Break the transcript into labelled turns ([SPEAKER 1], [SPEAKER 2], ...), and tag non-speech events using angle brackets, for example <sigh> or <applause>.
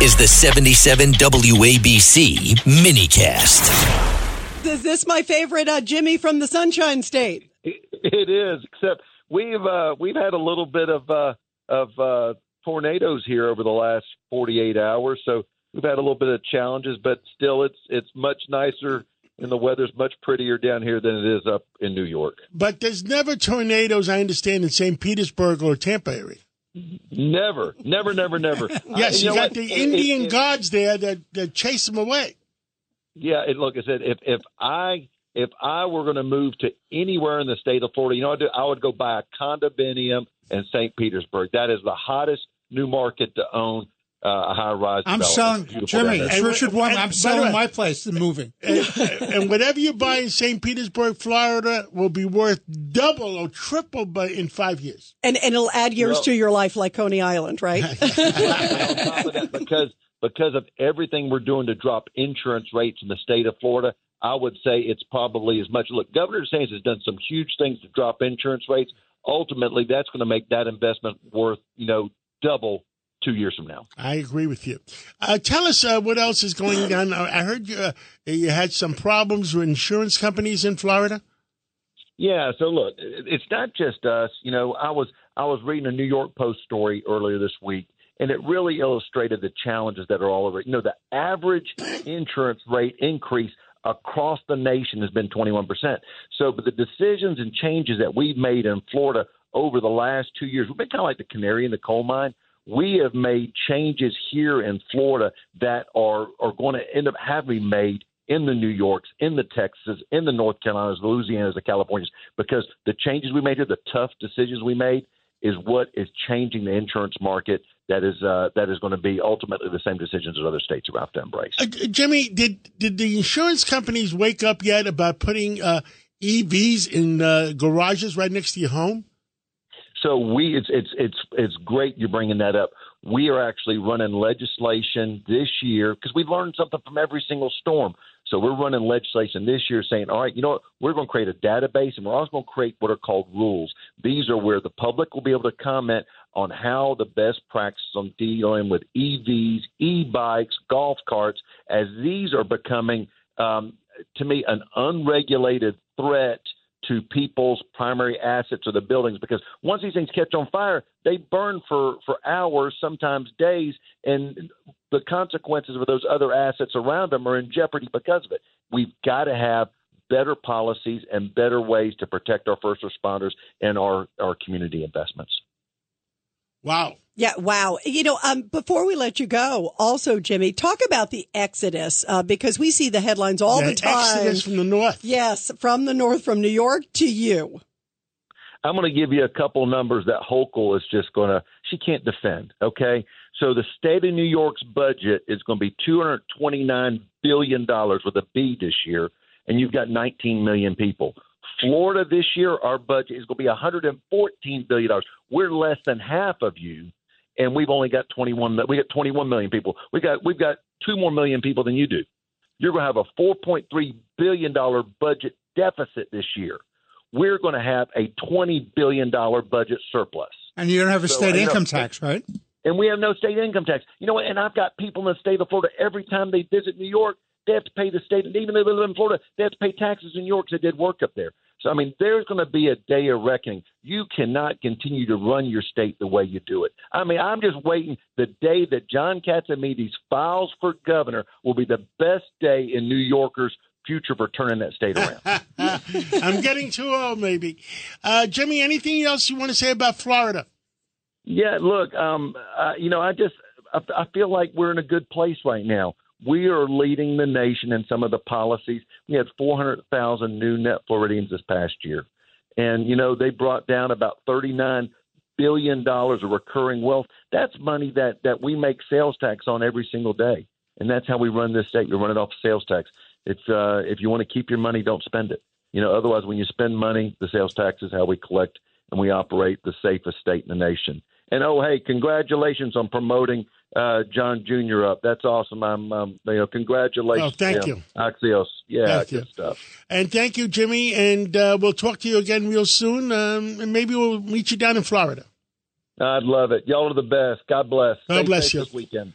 [SPEAKER 1] is the 77 WABC minicast.
[SPEAKER 2] Is this my favorite uh, Jimmy from the Sunshine State?
[SPEAKER 3] It is, except we've uh, we've had a little bit of uh, of uh, tornadoes here over the last 48 hours, so we've had a little bit of challenges, but still, it's it's much nicer and the weather's much prettier down here than it is up in New York.
[SPEAKER 4] But there's never tornadoes, I understand, in St. Petersburg or Tampa area.
[SPEAKER 3] Never, never, never, never. <laughs>
[SPEAKER 4] Yes,
[SPEAKER 3] Uh,
[SPEAKER 4] you,
[SPEAKER 3] know
[SPEAKER 4] got
[SPEAKER 3] what?
[SPEAKER 4] the
[SPEAKER 3] It-
[SPEAKER 4] Indian
[SPEAKER 3] it- it-
[SPEAKER 4] guards there that, that chase them away.
[SPEAKER 3] Yeah, and look, I said if if I if I were going to move to anywhere in the state of Florida, you know, what I'd do? I would go buy a condominium in St. Petersburg. That is the hottest new market to own uh, a high rise.
[SPEAKER 5] I'm selling, Jimmy.
[SPEAKER 4] And-
[SPEAKER 5] Richard One.
[SPEAKER 4] and-
[SPEAKER 5] I'm selling
[SPEAKER 4] way-
[SPEAKER 5] my place and moving.
[SPEAKER 4] and, <laughs> and whatever you buy in St. Petersburg, Florida, will be worth double or triple by, in five years.
[SPEAKER 2] And, and it'll add years
[SPEAKER 3] Well-
[SPEAKER 2] to your life like Coney Island, right?
[SPEAKER 3] on top of that, because because of everything we're doing to drop insurance rates in the state of Florida, I would say it's probably as much. Look, Governor DeSantis has done some huge things to drop insurance rates. Ultimately, that's going to make that investment worth you know double two years from now.
[SPEAKER 4] I agree with you. Uh, tell us uh, what else is going <coughs> on. I heard you, uh, you had some problems with insurance companies in Florida.
[SPEAKER 3] Yeah, so look, it's not just us. You know, I was I was reading a New York Post story earlier this week, and it really illustrated the challenges that are all over. You know, the average insurance rate increase across the nation has been 21%. So, but the decisions and changes that we've made in Florida over the last two years, we've been kind of like the canary in the coal mine. We have made changes here in Florida that are are going to end up having made in the New Yorks, in the Texas, in the North Carolinas, the Louisianas, the Californias, because the changes we made here, the tough decisions we made, is what is changing the insurance market. That is uh, that is going to be ultimately the same decisions as other states are have to embrace.
[SPEAKER 4] Uh, Jimmy, did did the insurance companies wake up yet about putting uh, EVs in uh, garages right next to your home?
[SPEAKER 3] So we it's it's it's it's great you're bringing that up. We are actually running legislation this year because we've learned something from every single storm. So we're running legislation this year saying, all right, you know what, we're going to create a database and we're also going to create what are called rules. These are where the public will be able to comment on how the best practices on dealing with EVs, e-bikes, golf carts, as these are becoming, um, to me, an unregulated threat to people's primary assets or the buildings because once these things catch on fire, they burn for, for hours, sometimes days, and the consequences of those other assets around them are in jeopardy because of it. We've got to have better policies and better ways to protect our first responders and our, our community investments.
[SPEAKER 4] Wow.
[SPEAKER 2] Yeah, wow. You know, um, before we let you go, also, Jimmy, talk about the exodus uh, because we see the headlines all the,
[SPEAKER 4] the
[SPEAKER 2] time.
[SPEAKER 4] exodus from the north.
[SPEAKER 2] Yes, from the north, from New York to you.
[SPEAKER 3] I'm going to give you a couple numbers that Hochul is just going to, she can't defend. Okay. So the state of New York's budget is going to be $229 billion with a B this year, and you've got 19 million people. Florida this year, our budget is going to be $114 billion. We're less than half of you, and we've only got 21. We got 21 million people. We got we've got two more million people than you do. You're going to have a 4.3 billion dollar budget deficit this year. We're going to have a 20 billion dollar budget surplus.
[SPEAKER 5] And you don't have a
[SPEAKER 3] So,
[SPEAKER 5] state
[SPEAKER 3] I know-
[SPEAKER 5] income tax, right?
[SPEAKER 3] and we have no state income tax. You know what? And I've got people in the state of Florida every time they visit New York, they have to pay the state, and even though they live in Florida, they have to pay taxes in New York because they did work up there. So I mean, there's going to be a day of reckoning. You cannot continue to run your state the way you do it. I mean, I'm just waiting the day that John Catsimatidis files for governor will be the best day in New Yorkers' future for turning that state around. <laughs>
[SPEAKER 4] I'm getting too old, maybe. Uh, Jimmy, anything else you want to say about Florida?
[SPEAKER 3] Yeah, look, um, uh, you know, I just I, I feel like we're in a good place right now. We are leading the nation in some of the policies. We had 400,000 new net Floridians this past year, and you know they brought down about 39 billion dollars of recurring wealth. That's money that that we make sales tax on every single day, and that's how we run this state. We run it off sales tax. It's uh, if you want to keep your money, don't spend it. You know, otherwise, when you spend money, the sales tax is how we collect and we operate the safest state in the nation. And oh, hey, congratulations on promoting uh, John Jr. up. That's awesome. I'm, um, you know, congratulations.
[SPEAKER 4] Oh, thank you.
[SPEAKER 3] Axios. Yeah,
[SPEAKER 4] Thank
[SPEAKER 3] good
[SPEAKER 4] you.
[SPEAKER 3] stuff.
[SPEAKER 4] And thank you, Jimmy. And uh, we'll talk to you again real soon. Um, and maybe we'll meet you down in Florida.
[SPEAKER 3] I'd love it. Y'all are the best. God bless.
[SPEAKER 4] God
[SPEAKER 3] Stay
[SPEAKER 4] bless you.
[SPEAKER 3] This weekend.